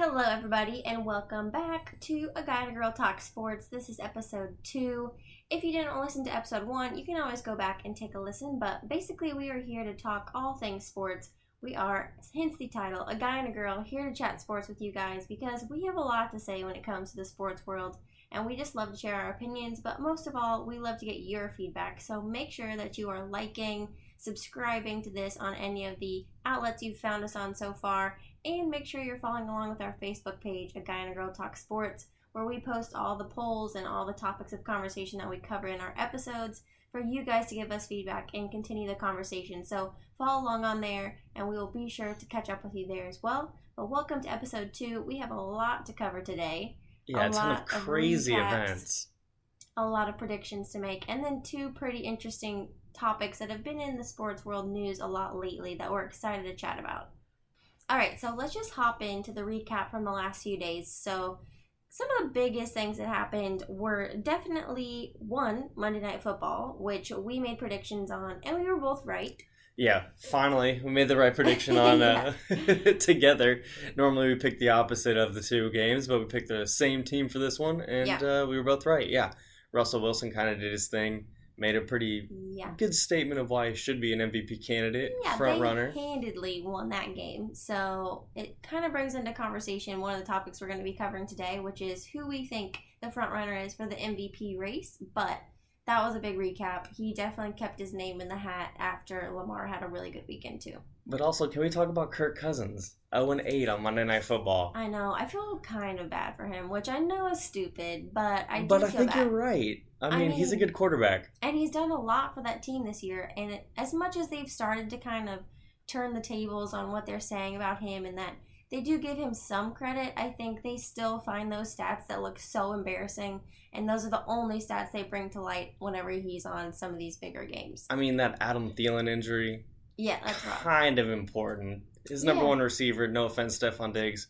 Hello, everybody, and welcome back to A Guy and a Girl Talk Sports. This is episode two. If you didn't listen to episode one, you can always go back and take a listen, but basically, we are here to talk all things sports. We are, hence the title, A Guy and a Girl, here to chat sports with you guys because we have a lot to say when it comes to the sports world, and we just love to share our opinions, but most of all, we love to get your feedback. So make sure that you are liking, subscribing to this on any of the outlets you've found us on so far, and make sure you're following along with our Facebook page, A Guy and a Girl Talk Sports, where we post all the polls and all the topics of conversation that we cover in our episodes for you guys to give us feedback and continue the conversation. So follow along on there, and we will be sure to catch up with you there as well. But welcome to episode two. We have a lot to cover today. Yeah, A a ton lot of of crazy recaps. events. a lot of predictions to make, and then two pretty interesting topics that have been in the sports world news a lot lately that we're excited to chat about. All right, so let's just hop into the recap from the last few days. So, some of the biggest things that happened were definitely one, Monday Night Football, which we made predictions on, and we were both right. Yeah, finally, we made the right prediction on uh, together. Normally, we pick the opposite of the two games, but we picked the same team for this one, and uh, we were both right. Yeah, Russell Wilson kind of did his thing, made a pretty Yeah. good statement of why he should be an MVP candidate, Yeah, front runner. handedly won that game. So it kind of brings into conversation one of the topics we're going to be covering today, which is who we think the front runner is for the MVP race. But that was a big recap. He definitely kept his name in the hat after Lamar had a really good weekend too. But also, can we talk about Kirk Cousins? 0 and 8 on Monday Night Football. I know. I feel kind of bad for him, which I know is stupid, but I do but I think bad. you're right. I I mean, he's a good quarterback. and he's done a lot for that team this year. And it, as much as they've started to kind of turn the tables on what they're saying about him and that they do give him some credit, I think they still find those stats that look so embarrassing. And those are the only stats they bring to light whenever he's on some of these bigger games. I mean, that Adam Thielen injury, Yeah, that's right. kind of important. His number Yeah. one receiver, no offense, Stefon Diggs,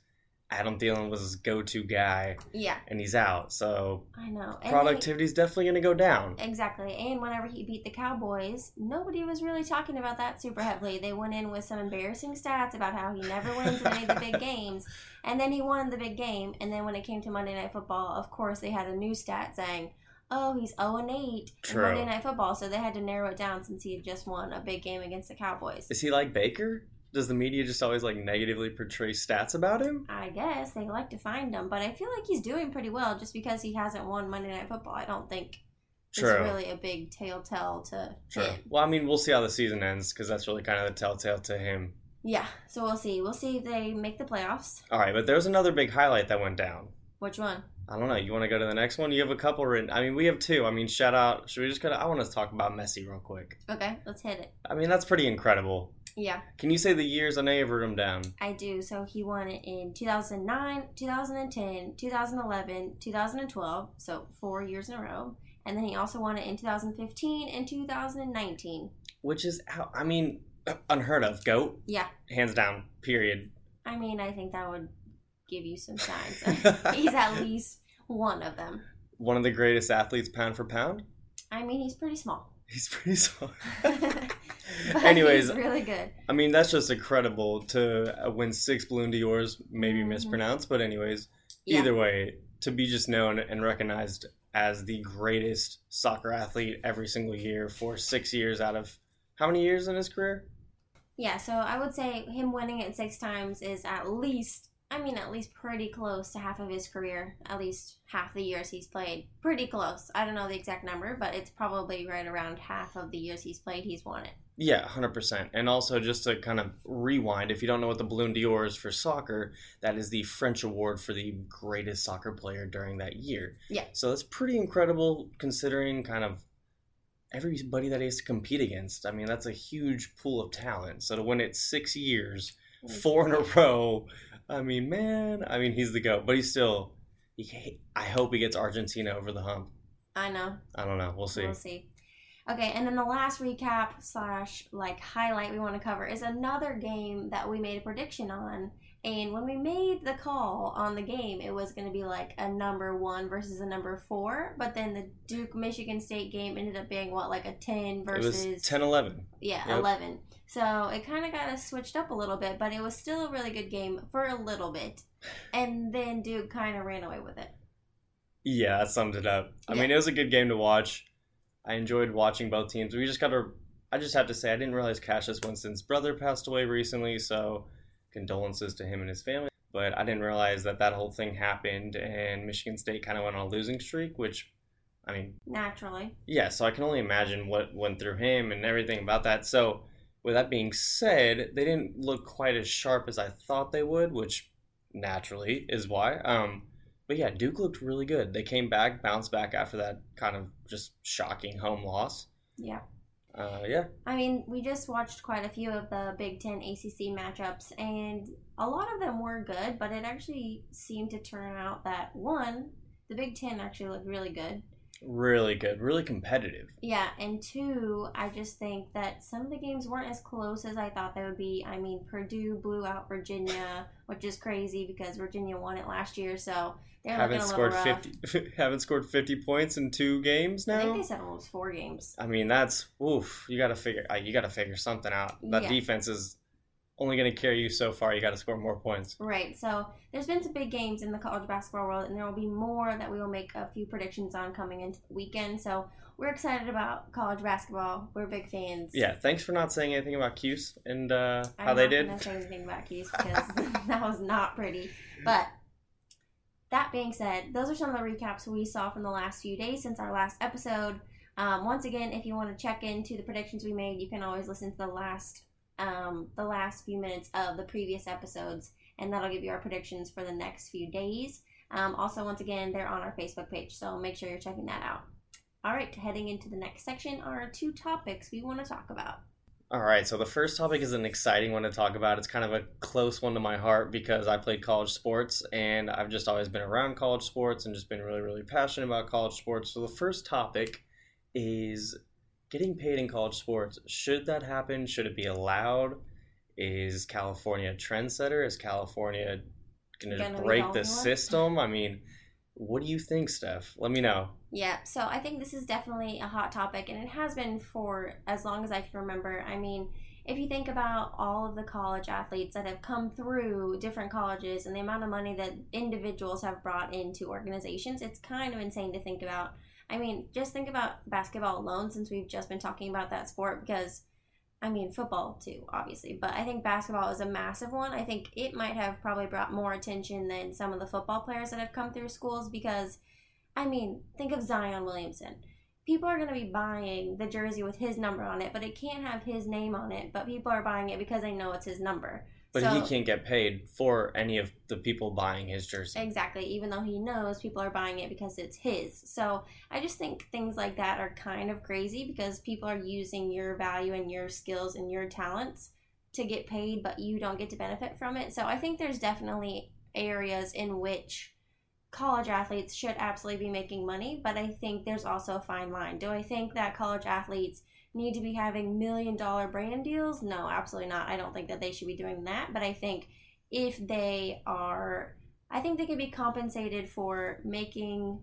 Adam Thielen was his go-to guy, Yeah, and he's out. So I know. productivity is definitely going to go down. Exactly. And whenever he beat the Cowboys, nobody was really talking about that super heavily. They went in with some embarrassing stats about how he never wins in any of the big games. And then he won the big game. And then when it came to Monday Night Football, of course, they had a new stat saying, oh, he's 0 and 8 in True. Monday Night Football. So they had to narrow it down since he had just won a big game against the Cowboys. Is he like Baker? Does the media just always like negatively portray stats about him? I guess they like to find him, but I feel like he's doing pretty well just because he hasn't won Monday Night Football. I don't think True. it's really a big telltale to True. him. Well, I mean, we'll see how the season ends because that's really kind of the telltale to him. Yeah, so we'll see. We'll see if they make the playoffs. All right, but there's another big highlight that went down. Which one? I don't know. You want to go to the next one? You have a couple written. I mean, we have two. I mean, shout out. Should we just go to? I want to talk about Messi real quick. Okay, let's hit it. I mean, that's pretty incredible. Yeah, Can you say the years? I know you've written them down. I do. So he won it in 2009, 2010, 2011, 2012. So four years in a row. And then he also won it in 2015 and 2019. Which is how I mean, unheard of. Goat, Yeah, hands down. Period. I mean, I think that would give you some signs. he's at least one of them. One of the greatest athletes, pound for pound. I mean, he's pretty small. He's pretty small. Anyways, he's really good. I mean, that's just incredible to uh, win six Balloon d'Ors, maybe Mhm. mispronounced, but anyways, Yeah. either way, to be just known and recognized as the greatest soccer athlete every single year for six years out of how many years in his career? Yeah, so I would say him winning it six times is at least, I mean, at least pretty close to half of his career. At least half the years he's played. Pretty close. I don't know the exact number, but it's probably right around half of the years he's played, he's won it. Yeah, 100%. And also, just to kind of rewind, if you don't know what the Balloon d'Or is for soccer, that is the French award for the greatest soccer player during that year. Yeah. So that's pretty incredible considering kind of everybody that he has to compete against. I mean, that's a huge pool of talent. So to win it six years, four in a row, I mean, man, I mean, he's the GOAT. But he's still, he, I hope he gets Argentina over the hump. I know. I don't know. We'll see. We'll see. Okay, and then the last recap slash like highlight we want to cover is another game that we made a prediction on. And when we made the call on the game, it was going to be like a number one versus a number four. But then the Duke Michigan State game ended up being what, like a 10 versus. It was 10 11. Yeah, Yep. 11. So it kind of got us switched up a little bit, but it was still a really good game for a little bit. and then Duke kind of ran away with it. Yeah, that summed it up. I Yeah. mean, it was a good game to watch. I enjoyed watching both teams. We just got to. I just have to say, I didn't realize Cassius Winston's brother passed away recently, so condolences to him and his family. But I didn't realize that that whole thing happened, and Michigan State kind of went on a losing streak, which, I mean, Naturally. yeah, so I can only imagine what went through him and everything about that. So, with that being said, they didn't look quite as sharp as I thought they would, which naturally is why. Um, but yeah, Duke looked really good. They came back, bounced back after that kind of just shocking home loss. Yeah. Uh, yeah, I mean, we just watched quite a few of the Big Ten ACC matchups, and a lot of them were good, but it actually seemed to turn out that one, the Big Ten actually looked really good. Really good, really competitive. Yeah, and two, I just think that some of the games weren't as close as I thought they would be. I mean, Purdue blew out Virginia, which is crazy because Virginia won it last year, so they're haven't looking a little scored fifty. haven't scored fifty points in two games now. I think they said almost four games. I mean, that's oof. You got to figure. uh, You got to figure something out. That Yeah. defense is only going to carry you so far. You got to score more points. Right. So there's been some big games in the college basketball world, and there will be more that we will make a few predictions on coming into the weekend. So we're excited about college basketball. We're big fans. Yeah, thanks for not saying anything about Cuse and uh, how I'm they not did. gonna say anything about Cuse because that was not pretty. But that being said, those are some of the recaps we saw from the last few days since our last episode. Um, once again, if you want to check into the predictions we made, you can always listen to the last um, the last few minutes of the previous episodes, and that'll give you our predictions for the next few days. Um, also, once again, they're on our Facebook page, so make sure you're checking that out. All right, heading into the next section are two topics we want to talk about. All right, so the first topic is an exciting one to talk about. It's kind of a close one to my heart because I played college sports and I've just always been around college sports and just been really, really passionate about college sports. So the first topic is getting paid in college sports. Should that happen? Should it be allowed? Is California a trendsetter? Is California going Gonna break the the system? I mean, what do you think, Steph? Let me know. Yeah, so I think this is definitely a hot topic, and it has been for as long as I can remember. I mean, if you think about all of the college athletes that have come through different colleges and the amount of money that individuals have brought into organizations, it's kind of insane to think about. I mean, just think about basketball alone since we've just been talking about that sport because. I mean, football too, obviously, but I think basketball is a massive one. I think it might have probably brought more attention than some of the football players that have come through schools because I mean, think of Zion Williamson. People are going to be buying the jersey with his number on it, but it can't have his name on it. But people are buying it because they know it's his number. But So- he can't get paid for any of the people buying his jersey. Exactly, even though he knows people are buying it because it's his. So I just think things like that are kind of crazy because people are using your value and your skills and your talents to get paid, but you don't get to benefit from it. So I think there's definitely areas in which college athletes should absolutely be making money, but I think there's also a fine line. Do I think that college athletes need to be having million dollar brand deals? No, absolutely not. I don't think that they should be doing that, but I think if they are I think they could be compensated for making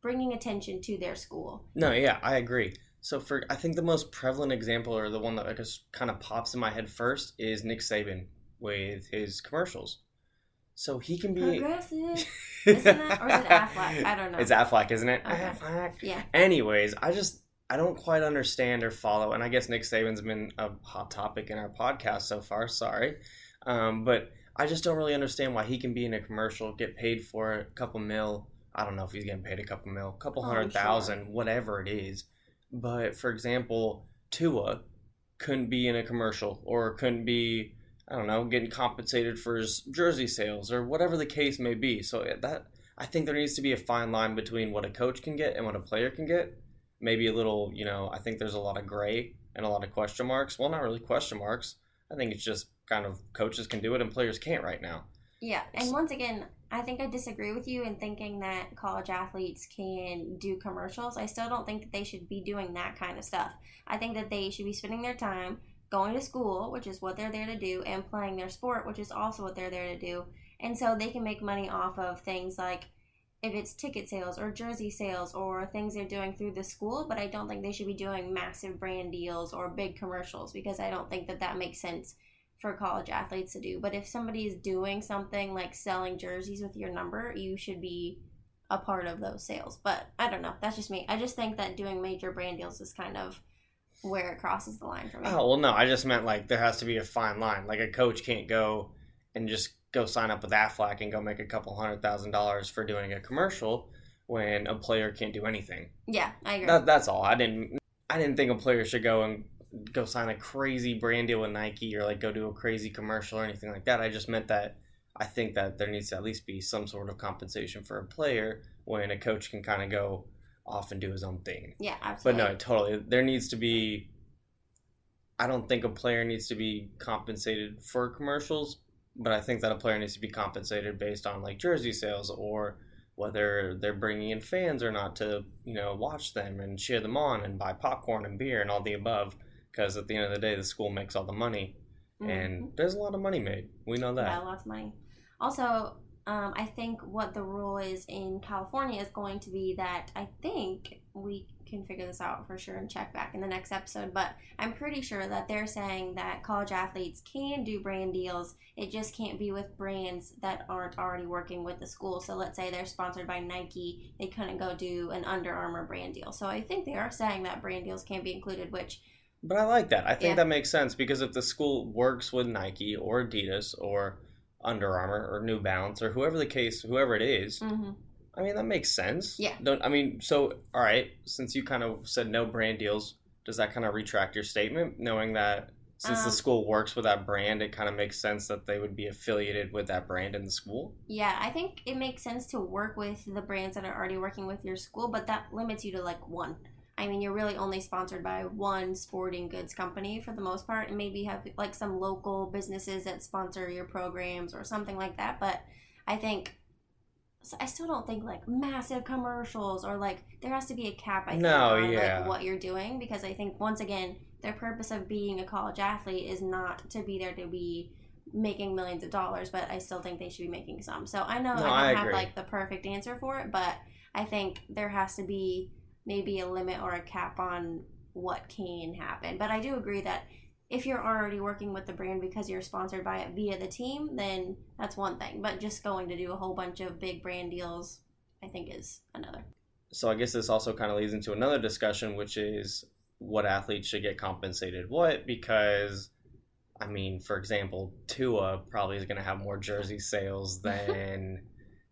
bringing attention to their school. No, yeah, I agree. So for I think the most prevalent example or the one that I guess kind of pops in my head first is Nick Saban with his commercials. So he can be Progressive. Isn't that or is it Aflac? I don't know. It's Aflac, isn't it? Okay. Aflac. Yeah. Anyways, I just I don't quite understand or follow, and I guess Nick Saban's been a hot topic in our podcast so far. Sorry, um, but I just don't really understand why he can be in a commercial, get paid for a couple mil. I don't know if he's getting paid a couple mil, a couple Oh, sure. whatever it is. But for example, Tua couldn't be in a commercial or couldn't be, I don't know, getting compensated for his jersey sales or whatever the case may be. So that I think there needs to be a fine line between what a coach can get and what a player can get. Maybe a little, you know, I think there's a lot of gray and a lot of question marks. Well, not really question marks. I think it's just kind of coaches can do it and players can't right now. Yeah, and once again, I think I disagree with you in thinking that college athletes can do commercials. I still don't think that they should be doing that kind of stuff. I think that they should be spending their time going to school, which is what they're there to do, and playing their sport, which is also what they're there to do. And so they can make money off of things like if it's ticket sales or jersey sales or things they're doing through the school, but I don't think they should be doing massive brand deals or big commercials because I don't think that that makes sense for college athletes to do. But if somebody is doing something like selling jerseys with your number, you should be a part of those sales. But I don't know. That's just me. I just think that doing major brand deals is kind of where it crosses the line for me. Oh well, no, I just meant like there has to be a fine line. Like a coach can't go and just go sign up with Aflac and go make a couple hundred thousand dollars for doing a commercial when a player can't do anything. Yeah, I agree. That, that's all. I didn't. I didn't think a player should go and go sign a crazy brand deal with Nike or like go do a crazy commercial or anything like that. I just meant that I think that there needs to at least be some sort of compensation for a player when a coach can kind of go off and do his own thing. yeah, absolutely. But no, totally. There needs to be. I don't think a player needs to be compensated for commercials, but I think that a player needs to be compensated based on like jersey sales or whether they're bringing in fans or not to you know watch them and cheer them on and buy popcorn and beer and all the above. Because at the end of the day, the school makes all the money, Mhm. and there's a lot of money made. We know that. Yeah, lots of money. Also, um, I think what the rule is in California is going to be that I think we can figure this out for sure and check back in the next episode. But I'm pretty sure that they're saying that college athletes can do brand deals. It just can't be with brands that aren't already working with the school. So let's say they're sponsored by Nike, they couldn't go do an Under Armour brand deal. So I think they are saying that brand deals can be included, which But I like that. I think Yeah. that makes sense because if the school works with Nike or Adidas or Under Armour or New Balance or whoever the case, whoever it is, mhm. I mean that makes sense. Yeah. Don't I mean so? All right. Since you kind of said no brand deals, does that kind of retract your statement, knowing that since Um, the school works with that brand, it kind of makes sense that they would be affiliated with that brand in the school? Yeah, I think it makes sense to work with the brands that are already working with your school, but that limits you to like one. I mean, you're really only sponsored by one sporting goods company for the most part, and maybe have like some local businesses that sponsor your programs or something like that. But I think I still don't think like massive commercials or like there has to be a cap. I think No, on yeah. like what you're doing because I think once again their purpose of being a college athlete is not to be there to be making millions of dollars, but I still think they should be making some. So I know No, I don't I have like the perfect answer for it, but I think there has to be maybe a limit or a cap on what can happen. But I do agree that if you're already working with the brand because you're sponsored by it via the team, then that's one thing. But just going to do a whole bunch of big brand deals, I think is another. So I guess this also kind of leads into another discussion, which is what athletes should get compensated what because I mean, for example, Tua probably is going to have more jersey sales than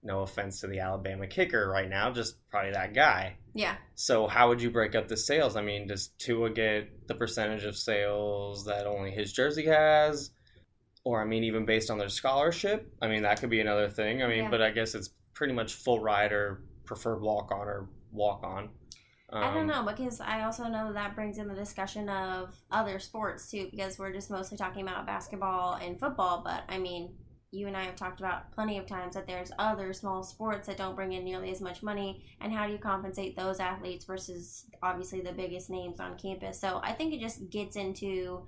no offense to the Alabama kicker right now, just probably that guy. Yeah. So how would you break up the sales? I mean, does Tua get the percentage of sales that only his jersey has? Or I mean, even based on their scholarship? I mean, that could be another thing. I mean, Yeah. but I guess it's pretty much full ride or preferred walk on or walk on. Um, I don't know because I also know that, that brings in the discussion of other sports too because we're just mostly talking about basketball and football. But I mean, you and I have talked about plenty of times that there's other small sports that don't bring in nearly as much money, and how do you compensate those athletes versus obviously the biggest names on campus? So I think it just gets into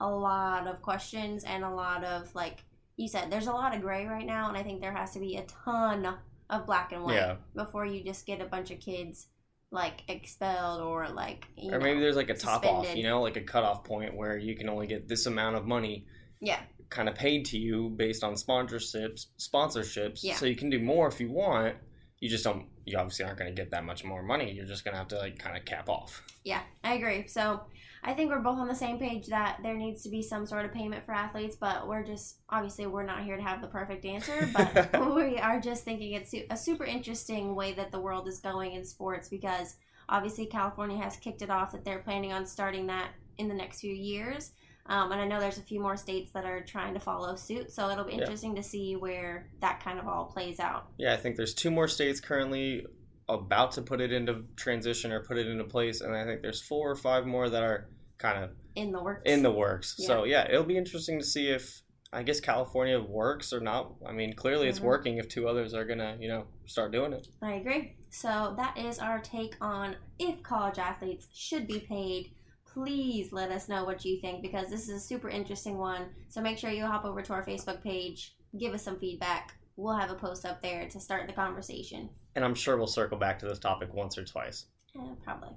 a lot of questions and a lot of like you said, there's a lot of gray right now, and I think there has to be a ton of black and white Yeah. before you just get a bunch of kids like expelled or like Or maybe there's like a top off, you know, like a cutoff point where you can only get this amount of money yeah kind of paid to you based on sponsorships sponsorships Yeah. so you can do more if you want you just don't you obviously aren't going to get that much more money you're just going to have to like kind of cap off yeah I agree. So I think we're both on the same page that there needs to be some sort of payment for athletes, but we're just obviously we're not here to have the perfect answer, but we are just thinking it's a super interesting way that the world is going in sports because obviously California has kicked it off that they're planning on starting that in the next few years. Um, and I know there's a few more states that are trying to follow suit, so it'll be Yeah. interesting to see where that kind of all plays out. yeah i think there's two more states currently about to put it into transition or put it into place and i think there's four or five more that are kind of In the works. in the works so yeah it'll be interesting to see if i guess california works or not i mean clearly it's Mhm. working if two others are gonna you know start doing it I agree. So that is our take on if college athletes should be paid. Please let us know what you think because this is a super interesting one. So make sure you hop over to our Facebook page, give us some feedback. We'll have a post up there to start the conversation. and i'm sure we'll circle back to this topic once or twice Eh, probably.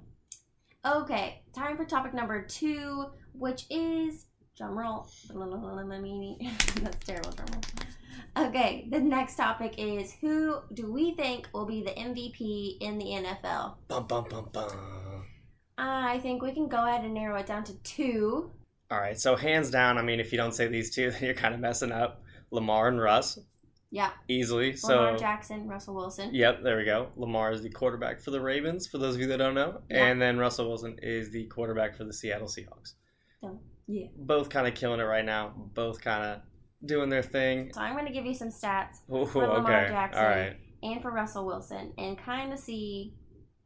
Okay, time for topic number two, which is Drum roll. That's terrible drum roll. Okay, the next topic is who do we think will be the MVP in the NFL? Bum bum bum bum. Uh, I think we can go ahead and narrow it down to two. All right, so hands down, I mean, if you don't say these two, then you're kind of messing up. Lamar and Russ, Yeah, easily. So, Lamar Jackson, Russell Wilson. yep, there we go. Lamar is the quarterback for the Ravens, for those of you that don't know, Yeah. and then Russell Wilson is the quarterback for the Seattle Seahawks. So, yeah. Both kind of killing it right now. Both kind of doing their thing. So I'm going to give you some stats Ooh, for Lamar okay, Jackson all right. and for Russell Wilson and kind of see.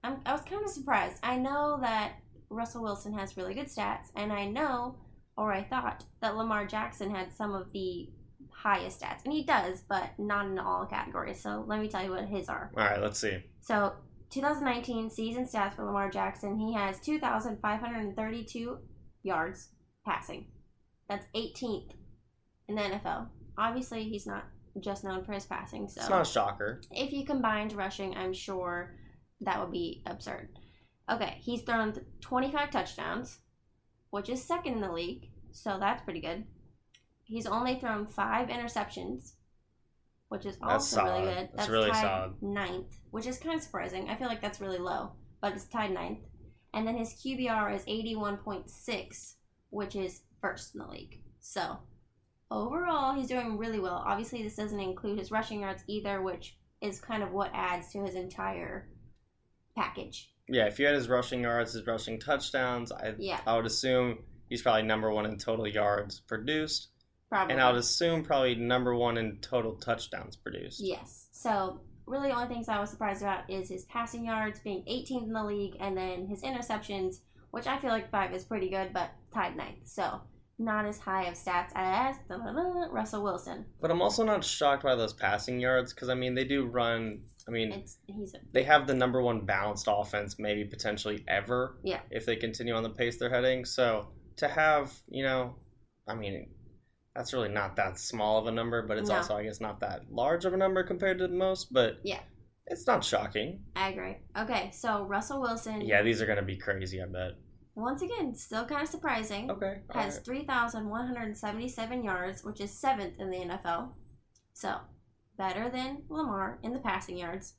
I'm, I was kind of surprised. I know that Russell Wilson has really good stats, and I know, or I thought, that Lamar Jackson had some of the highest stats. And he does, but not in all categories. So let me tell you what his are. All right, let's see. So 2019 season stats for Lamar Jackson, he has 2,532 yards passing. That's 18th in the NFL. Obviously, he's not just known for his passing, so It's not a shocker. if you combined rushing, I'm sure that would be absurd. Okay, he's thrown 25 touchdowns, which is second in the league, so that's pretty good. He's only thrown five interceptions, which is That's also really good. That's really tied solid. Ninth, which is kind of surprising. I feel like that's really low, but it's tied ninth. And then his QBR is 81.6, which is first in the league. So overall, he's doing really well. Obviously, this doesn't include his rushing yards either, which is kind of what adds to his entire package. Yeah, if you had his rushing yards, his rushing touchdowns, I, Yeah, I would assume he's probably number one in total yards produced. probably. And I would assume probably number one in total touchdowns produced. Yes. So really, the only things I was surprised about is his passing yards being 18th in the league, and then his interceptions, which I feel like five is pretty good, but tied ninth. So not as high of stats as Russell Wilson. But I'm also not shocked by those passing yards because, I mean, they do run. I mean, a they have the number one balanced offense, maybe potentially ever. Yeah. If they continue on the pace they're heading. So to have, you know, I mean, that's really not that small of a number, but it's No. also, I guess, not that large of a number compared to the most. But Yeah. it's not shocking. I agree. Okay, so Russell Wilson. Yeah, these are going to be crazy, I bet. Once again, still kind of surprising. Okay. has right. 3,177 yards, which is seventh in the NFL. So, better than Lamar in the passing yards.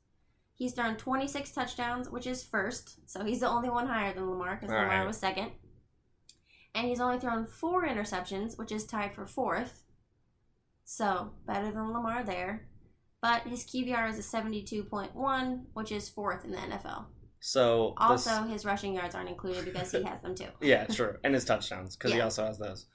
He's thrown 26 touchdowns, which is first. So, he's the only one higher than Lamar because Lamar right. was second. And he's only thrown four interceptions, which is tied for fourth. So, better than Lamar there. But his QBR is a 72.1, which is fourth in the NFL. So this- Also, his rushing yards aren't included because he has them too. Yeah, true. And his touchdowns, because he also has those.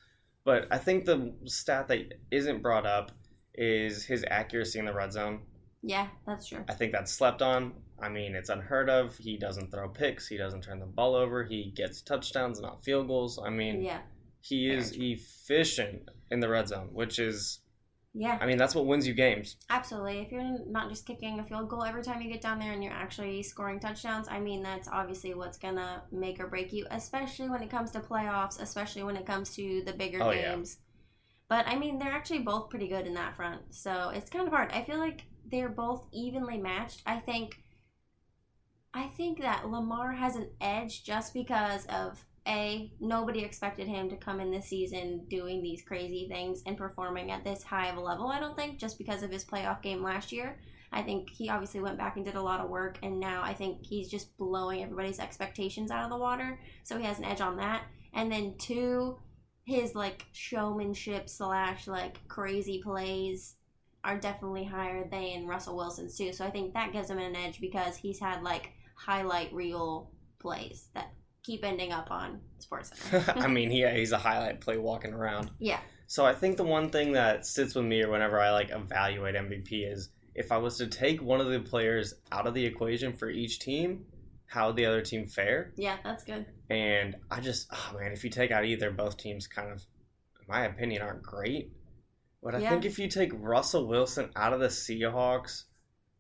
But I think the stat that isn't brought up is his accuracy in the red zone. Yeah, that's true. I think that's slept on. I mean, it's unheard of. He doesn't throw picks. He doesn't turn the ball over. He gets touchdowns, not field goals. I mean, Yeah. he is Very efficient in the red zone, which is, Yeah. I mean, that's what wins you games. Absolutely. If you're not just kicking a field goal every time you get down there and you're actually scoring touchdowns, I mean, that's obviously what's going to make or break you, especially when it comes to playoffs, especially when it comes to the bigger Oh, yeah. But I mean, they're actually both pretty good in that front. So it's kind of hard. I feel like they're both evenly matched. I think. I think that Lamar has an edge just because of a nobody expected him to come in this season doing these crazy things and performing at this high of a level. I don't think just because of his playoff game last year. I think he obviously went back and did a lot of work, and now I think he's just blowing everybody's expectations out of the water. So he has an edge on that. And then two, his like showmanship slash like crazy plays are definitely higher than Russell Wilson's too. So I think that gives him an edge because he's had like highlight reel plays that keep ending up on Sports I mean, he, he's a highlight play walking around. yeah, So I think the one thing that sits with me or whenever I like evaluate MVP is if I was to take one of the players out of the equation for each team, how would the other team fare? yeah, that's good. And I just, oh man, if you take out either, both teams kind of, in my opinion, aren't great. But I Yeah. think if you take Russell Wilson out of the Seahawks,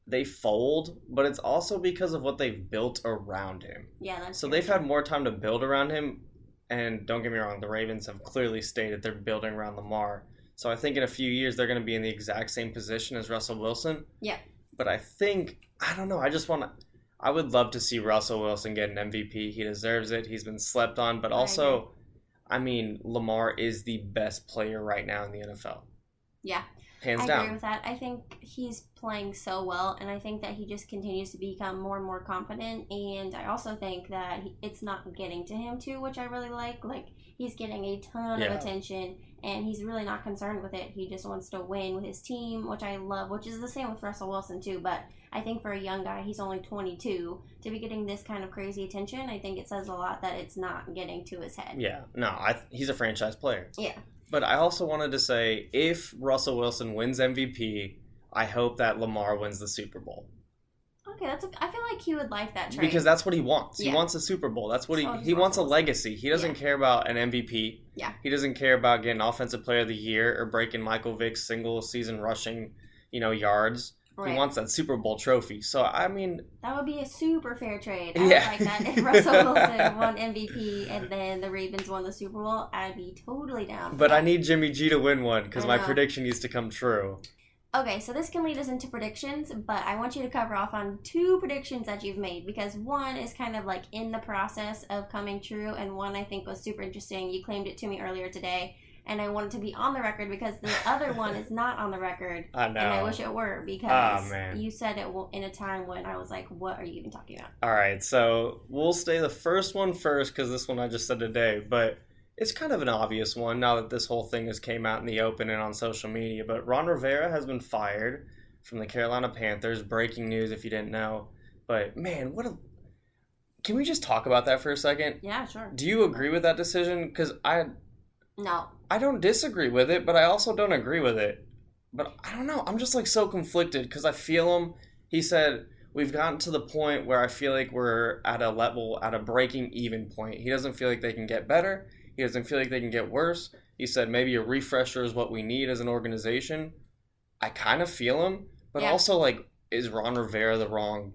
they fold, but it's also because of what they've built around him. Yeah, that's So they've had more time to build around him, and don't get me wrong, the Ravens have clearly stated they're building around Lamar. So I think in a few years they're going to be in the exact same position as Russell Wilson. Yeah. But I think I don't know. I just want to. I would love to see Russell Wilson get an MVP. He deserves it. He's been slept on, but I also, I mean, Lamar is the best player right now in the NFL. Yeah. Hands I down. agree with that. I think he's playing so well, and I think that he just continues to become more and more confident. And I also think that it's not getting to him too, which I really like. Like he's getting a ton Yeah. of attention, and he's really not concerned with it. He just wants to win with his team, which I love. Which is the same with Russell Wilson too. But I think for a young guy, he's only 22, to be getting this kind of crazy attention, I think it says a lot that it's not getting to his head. Yeah, no, I, he's a franchise player. Yeah. But I also wanted to say if Russell Wilson wins MVP, I hope that Lamar wins the Super Bowl. Okay, that's. A, I feel like he would like that trade. Because that's what he wants. He wants a Super Bowl. That's what he he wants a legacy. He doesn't Yeah. care about an MVP. Yeah. He doesn't care about getting offensive player of the year or breaking Michael Vick's single season rushing, you know, yards. Right. He wants that Super Bowl trophy. So I mean, That would be a super fair trade. I Yeah. would like that. If Russell Wilson won MVP and then the Ravens won the Super Bowl, I'd be totally down. but I need Jimmy G to win one because my prediction needs to come true. Okay, so this can lead us into predictions, but I want you to cover off on two predictions that you've made because one is kind of like in the process of coming true, and one I think was super interesting. You claimed it to me earlier today, and I wanted to be on the record because the other one is not on the record. I know. And I wish it were because ah, man. you said it in a time when I was like, "What are you even talking about?" All right, so we'll stay the first one first because this one I just said today, but it's kind of an obvious one now that this whole thing has came out in the open and on social media. But Ron Rivera has been fired from the Carolina Panthers. Breaking news if you didn't know. But man, what a can we just talk about that for a second? Yeah, sure. Do you agree with that decision? Because I No, I don't disagree with it, but I also don't agree with it. But I don't know. I'm just like so conflicted because I feel him. He said we've gotten to the point where I feel like we're at a level, at a breaking even point. He doesn't feel like they can get better. He doesn't feel like they can get worse. He said maybe a refresher is what we need as an organization. I kind of feel him, but Yeah. also like, is Ron Rivera the wrong?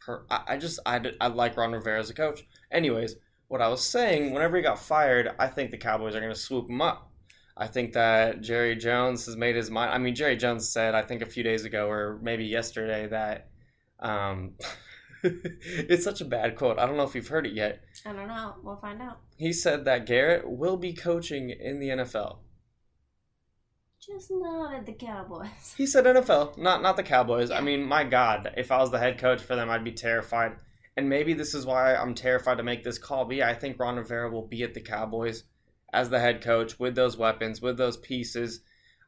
Per- I, I just I, I like Ron Rivera as a coach. Anyways, what I was saying, whenever he got fired, I think the Cowboys are going to swoop him up. I think that Jerry Jones has made his mind. I mean, Jerry Jones said, I think a few days ago or maybe yesterday, that um, it's such a bad quote. I don't know if you've heard it yet. I don't know. We'll find out. He said that Garrett will be coaching in the NFL. Just not at the Cowboys. He said NFL, not not the Cowboys. I mean, my God, if I was the head coach for them, I'd be terrified. And maybe this is why I'm terrified to make this call. But yeah, I think Ron Rivera will be at the Cowboys as the head coach with those weapons, with those pieces.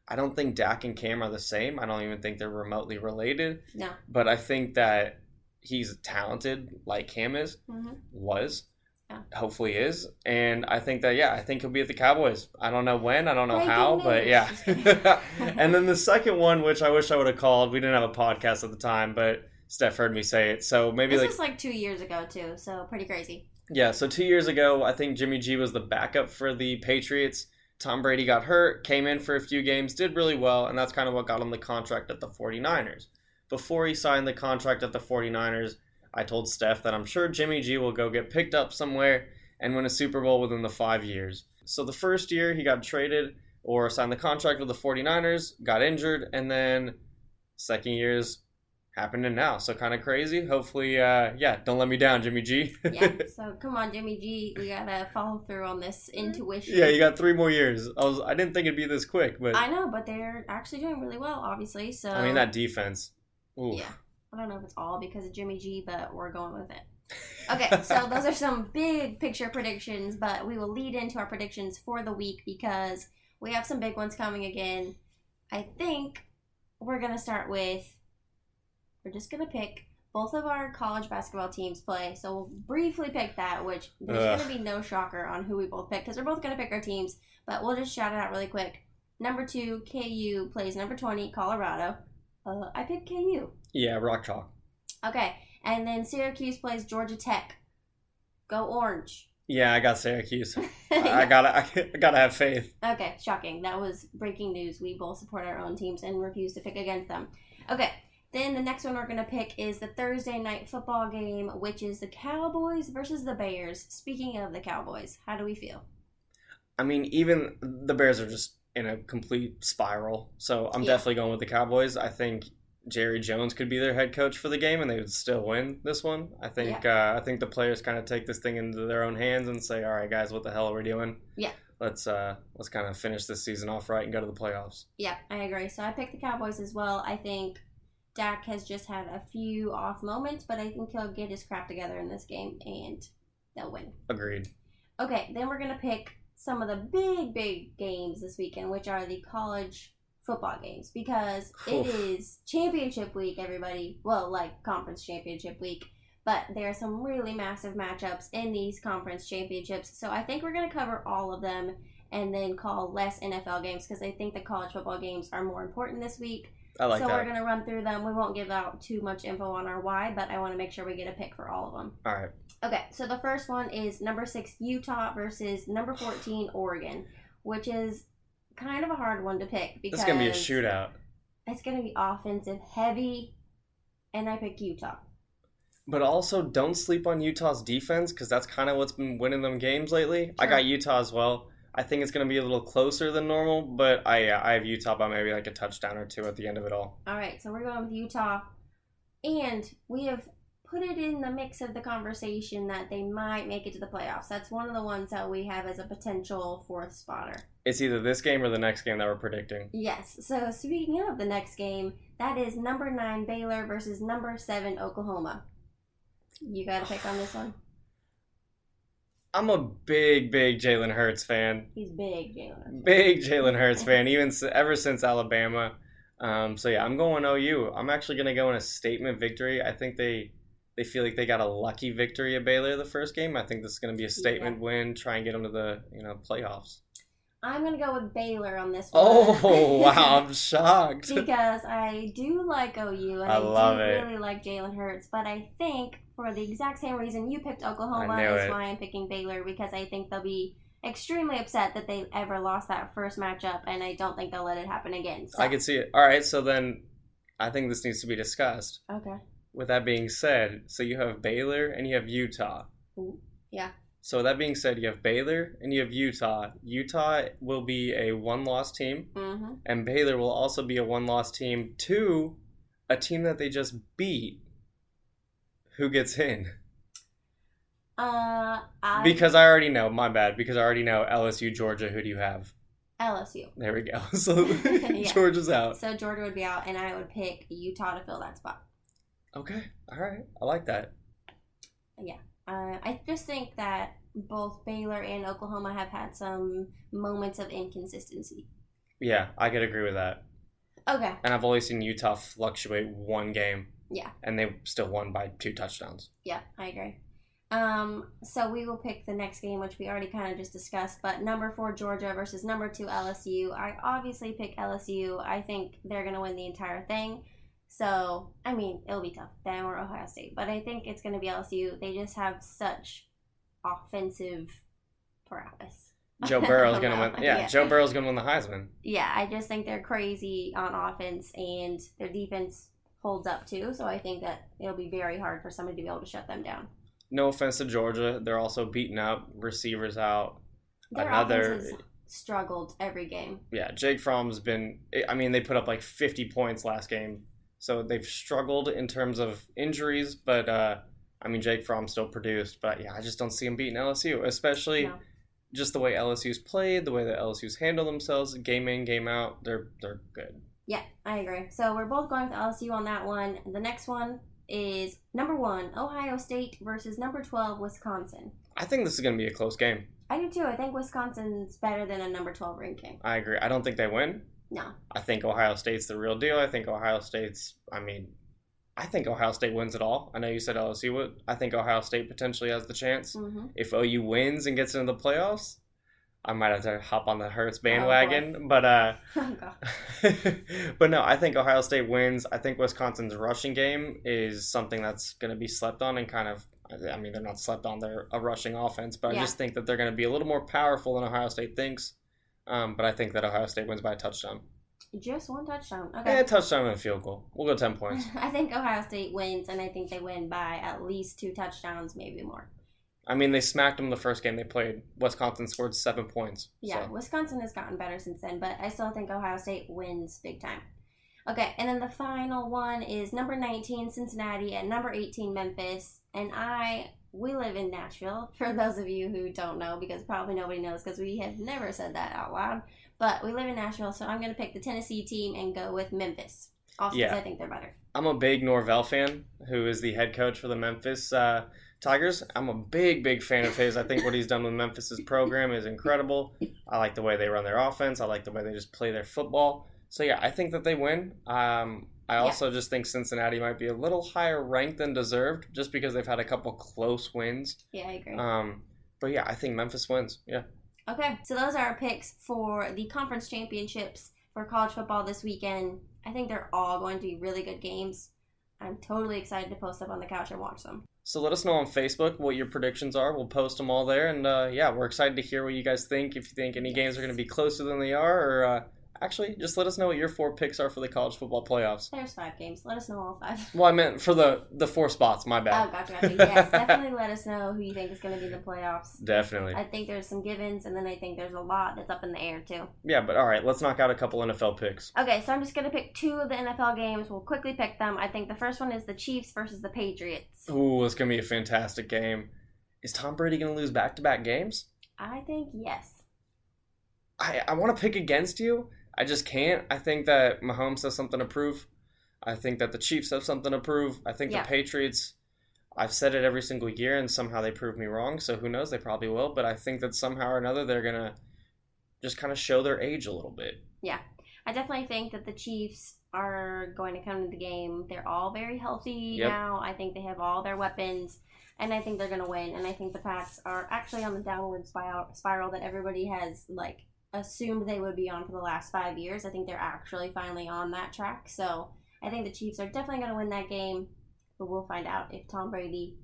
I don't think Dak and Cam are the same. I don't even think they're remotely related. No. But I think that he's talented like Cam is, hmm was, Yeah. hopefully is. And I think that, yeah, I think he'll be at the Cowboys. I don't know when, I don't know how, but yeah. And then the second one, which I wish I would have called, we didn't have a podcast at the time, but Steph heard me say it. So maybe This like, was like two years ago too, so pretty crazy. yeah, so two years ago, I think Jimmy G was the backup for the Patriots. Tom Brady got hurt, came in for a few games, did really well, and that's kind of what got him the contract at the 49ers. Before he signed the contract at the 49ers, I told Steph that I'm sure Jimmy G will go get picked up somewhere and win a Super Bowl within the five years. So the first year he got traded or signed the contract with the 49ers, got injured, and then second year's happening now. So kind of crazy. Hopefully, uh, yeah, don't let me down, Jimmy G. Yeah. so come on, Jimmy G, we gotta follow through on this intuition. yeah, you got three more years. I was I didn't think it'd be this quick, but I know, but they're actually doing really well, obviously. So I mean that defense. Ooh. Yeah. I don't know if it's all because of Jimmy G, but we're going with it. Okay, so those are some big picture predictions, but we will lead into our predictions for the week because we have some big ones coming again. I think we're going to start with we're just going to pick both of our college basketball teams play. So we'll briefly pick that, which there's Ugh. going to be no shocker on who we both pick because we're both going to pick our teams, but we'll just shout it out really quick. Number two, KU plays number 20, Colorado. Uh, I picked KU. Yeah, rock chalk. Okay, and then Syracuse plays Georgia Tech. Go Orange. Yeah, I got Syracuse. I gotta I gotta have faith. okay, shocking. That was breaking news. We both support our own teams and refuse to pick against them. Okay, then the next one we're going to pick is the Thursday night football game, which is the Cowboys versus the Bears. Speaking of the Cowboys, how do we feel? I mean, even the Bears are just in a complete spiral. So I'm Yeah. definitely going with the Cowboys. I think Jerry Jones could be their head coach for the game and they would still win this one. I think uh, I think the players kind of take this thing into their own hands and say, "All right, guys, what the hell are we doing? Yeah. Let's uh let's kind of finish this season off right and go to the playoffs." Yeah, I agree. So I picked the Cowboys as well. I think Dak has just had a few off moments, but I think he'll get his crap together in this game and they'll win. Agreed. Okay, then we're gonna pick some of the big, big games this weekend, which are the college football games, because it Oof. is championship week, everybody. Well, like conference championship week, but there are some really massive matchups in these conference championships. So I think we're gonna cover all of them and then call less NFL games because I think the college football games are more important this week. I like so that. we're gonna run through them. We won't give out too much info on our why, but I want to make sure we get a pick for all of them. All right. Okay, so the first one is number six Utah versus number fourteen Oregon, which is kind of a hard one to pick because It's gonna be a shootout. It's gonna be offensive heavy, and I pick Utah. But also, don't sleep on Utah's defense because that's kind of what's been winning them games lately. I got Utah as well. I think it's going to be a little closer than normal, but I I have Utah by maybe like a touchdown or two at the end of it all. All right, so we're going with Utah, and we have put it in the mix of the conversation that they might make it to the playoffs. That's one of the ones that we have as a potential fourth spotter. It's either this game or the next game that we're predicting. Yes. So speaking of the next game, that is number nine Baylor versus number seven Oklahoma. You got to pick on this one. I'm a big, big Jalen Hurts fan. He's big, Jalen. Big Jalen Hurts fan, even ever since Alabama. Um, so yeah, I'm going OU. I'm actually going to go in a statement victory. I think they they feel like they got a lucky victory at Baylor the first game. I think this is going to be a statement win. Try and get them to the you know playoffs. I'm gonna go with Baylor on this one. Oh wow, I'm shocked. because I do like OU and I I, love do it. really like Jalen Hurts, but I think for the exact same reason you picked Oklahoma is it. why I'm picking Baylor because I think they'll be extremely upset that they ever lost that first matchup, and I don't think they'll let it happen again. So. I can see it. All right, so then I think this needs to be discussed. Okay. With that being said, so you have Baylor and you have Utah. Ooh, yeah. So that being said, you have Baylor and you have Utah. Utah will be a one-loss team, Mm-hmm. and Baylor will also be a one-loss team to a team that they just beat. Who gets in? Uh, I Because I already know. My bad. Because I already know LSU, Georgia. Who do you have? LSU. There we go. So Yeah. Georgia's out. So Georgia would be out, and I would pick Utah to fill that spot. Okay. All right. I like that. Uh, I just think that both Baylor and Oklahoma have had some moments of inconsistency. Yeah, I could agree with that. Okay. And I've only seen Utah fluctuate one game. Yeah. And they still won by two touchdowns. Yeah, I agree. Um, so we will pick the next game, which we already kind of just discussed. But number four Georgia versus number two LSU. I obviously pick LSU. I think they're gonna win the entire thing. So I mean, it'll be tough. Them or Ohio State, but I think it's gonna be LSU. They just have such offensive prowess. Joe Burrow's gonna win. know. Yeah, Joe Burrow's gonna win the Heisman. Yeah, I just think they're crazy on offense, and their defense holds up too. So I think that it'll be very hard for somebody to be able to shut them down. No offense to Georgia, they're also beaten up. Receivers out. Their Another- struggled every game. Yeah, Jake Fromm's been. I mean, they put up like 50 points last game, so they've struggled in terms of injuries. But uh, I mean, Jake Fromm still produced. But yeah, I just don't see him beating LSU, especially No. just the way LSU's played, the way that LSU's handle themselves, game in, game out. They're they're good. Yeah, I agree. So we're both going with LSU on that one. The next one is number one Ohio State versus number twelve Wisconsin. I think this is going to be a close game. I do too. I think Wisconsin's better than a number twelve ranking. I agree. I don't think they win. No, I think Ohio State's the real deal. I think Ohio State's. I mean, I think Ohio State wins it all. I know you said LSU would. I think Ohio State potentially has the chance. hmm If OU wins and gets into the playoffs, I might have to hop on the Hurts Oh, bandwagon. but uh, oh but no, I think Ohio State wins. I think Wisconsin's rushing game is something that's going to be slept on and kind of. I mean, they're not slept on. They're a rushing offense, but Yeah. I just think that they're going to be a little more powerful than Ohio State thinks. Um, but I think that Ohio State wins by a touchdown. just one touchdown. Yeah, Okay. touchdown and a field goal. We'll go ten points. I think Ohio State wins, and I think they win by at least two touchdowns, maybe more. I mean, they smacked them the first game they played. Wisconsin scored seven points. Yeah, So. Wisconsin has gotten better since then, but I still think Ohio State wins big time. Okay, and then the final one is number 19 Cincinnati and number 18 Memphis. And I we live in Nashville. For those of you who don't know, because probably nobody knows, because we have never said that out loud. But we live in Nashville, so I'm going to pick the Tennessee team and go with Memphis. Also, because Yeah. I think they're better. I'm a big Norvell fan, who is the head coach for the Memphis uh, Tigers. I'm a big, big fan of his. I think what he's done with Memphis's program is incredible. I like the way they run their offense. I like the way they just play their football. So yeah, I think that they win. Um, I Yeah. also just think Cincinnati might be a little higher ranked than deserved, just because they've had a couple close wins. Yeah, I agree. Um, but yeah, I think Memphis wins. Yeah. Okay, so those are our picks for the conference championships for college football this weekend. I think they're all going to be really good games. I'm totally excited to post up on the couch and watch them. So let us know on Facebook what your predictions are. We'll post them all there, and uh, yeah, we're excited to hear what you guys think. If you think any games are going to be closer than they are, or uh, actually, just let us know what your four picks are for the college football playoffs. There's five games. Let us know all five. Well, I meant for the the four spots. My bad. Oh, gotcha, gotcha. Yes, definitely let us know who you think is going to be in the playoffs. Definitely. I think there's some givens, and then I think there's a lot that's up in the air too. Yeah, but all right, let's knock out a couple NFL picks. Okay, so I'm just gonna pick two of the NFL games. We'll quickly pick them. I think the first one is the Chiefs versus the Patriots. Ooh, it's gonna be a fantastic game. Is Tom Brady gonna lose back to back games? I think yes. I, I want to pick against you. I just can't. I think that Mahomes has something to prove. I think that the Chiefs have something to prove. I think Yeah. the Patriots, I've said it every single year, and somehow they prove me wrong. So who knows? They probably will. But I think that somehow or another they're going to just kind of show their age a little bit. Yeah, I definitely think that the Chiefs are going to come to the game. They're all very healthy Yep. now. I think they have all their weapons, and I think they're going to win. And I think the Pats are actually on the downward spiral, spiral that everybody has like assumed they would be on for the last five years. I think they're actually finally on that track. So I think the Chiefs are definitely going to win that game, but we'll find out if Tom Brady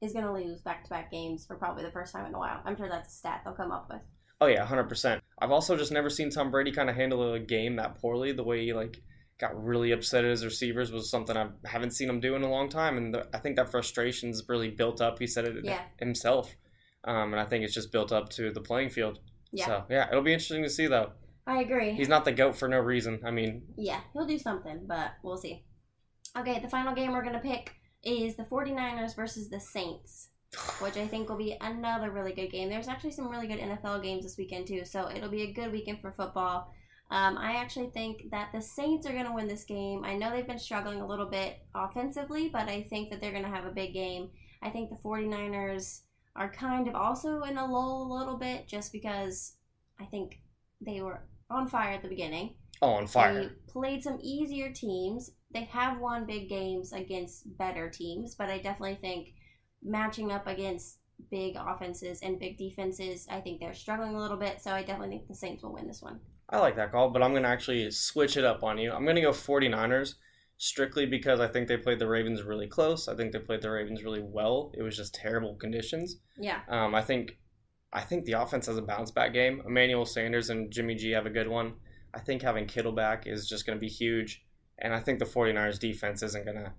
is going to lose back-to-back games for probably the first time in a while. I'm sure that's a stat they'll come up with. Oh yeah, hundred percent. I've also just never seen Tom Brady kind of handle a game that poorly. The way he like got really upset at his receivers was something I haven't seen him do in a long time, and the, I think that frustration's really built up. He said it Yeah. himself, um, and I think it's just built up to the playing field. Yeah. So yeah, it'll be interesting to see though. I agree. He's not the goat for no reason. I mean, Yeah, he'll do something, but we'll see. Okay, the final game we're going to pick is the 49ers versus the Saints, which I think will be another really good game. There's actually some really good NFL games this weekend, too, so it'll be a good weekend for football. Um, I actually think that the Saints are going to win this game. I know they've been struggling a little bit offensively, but I think that they're going to have a big game. I think the 49ers are kind of also in a lull a little bit just because I think they were on fire at the beginning. oh, on fire. They played some easier teams. They have won big games against better teams, but I definitely think matching up against big offenses and big defenses, I think they're struggling a little bit. So I definitely think the Saints will win this one. I like that call, but I'm going to actually switch it up on you. I'm going to go 49ers strictly because I think they played the Ravens really close. I think they played the Ravens really well. It was just terrible conditions. Yeah, Um, I think I think the offense has a bounce back game. Emmanuel Sanders and Jimmy G have a good one. I think having Kittle back is just going to be huge, and I think the 49ers defense isn't going to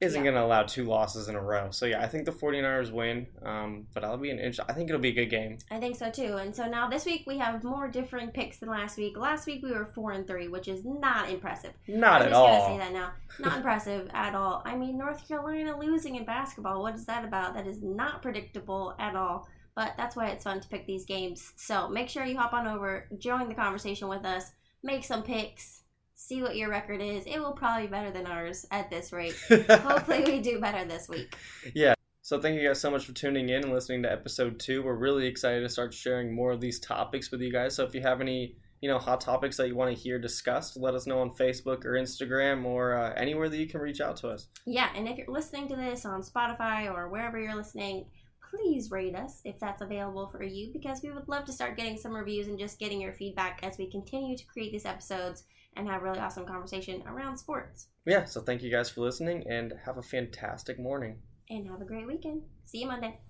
isn't Yeah. going to allow two losses in a row. So yeah, I think the 49ers win. Um, but that'll be an inch. I think it'll be a good game. I think so too. And so now this week we have more different picks than last week. Last week we were four and three, which is not impressive. Not I'm at just gonna say that now. Not impressive at all. I mean, North Carolina losing in basketball. What is that about? That is not predictable at all. But that's why it's fun to pick these games. So make sure you hop on over, join the conversation with us, make some picks, see what your record is. It will probably be better than ours at this rate. Hopefully, we do better this week. Yeah. So thank you guys so much for tuning in and listening to episode two. We're really excited to start sharing more of these topics with you guys. So if you have any, you know, hot topics that you want to hear discussed, let us know on Facebook or Instagram or uh, anywhere that you can reach out to us. Yeah, and if you're listening to this on Spotify or wherever you're listening, please rate us if that's available for you because we would love to start getting some reviews and just getting your feedback as we continue to create these episodes and have a really awesome conversation around sports. Yeah. So thank you guys for listening and have a fantastic morning. And have a great weekend. See you Monday.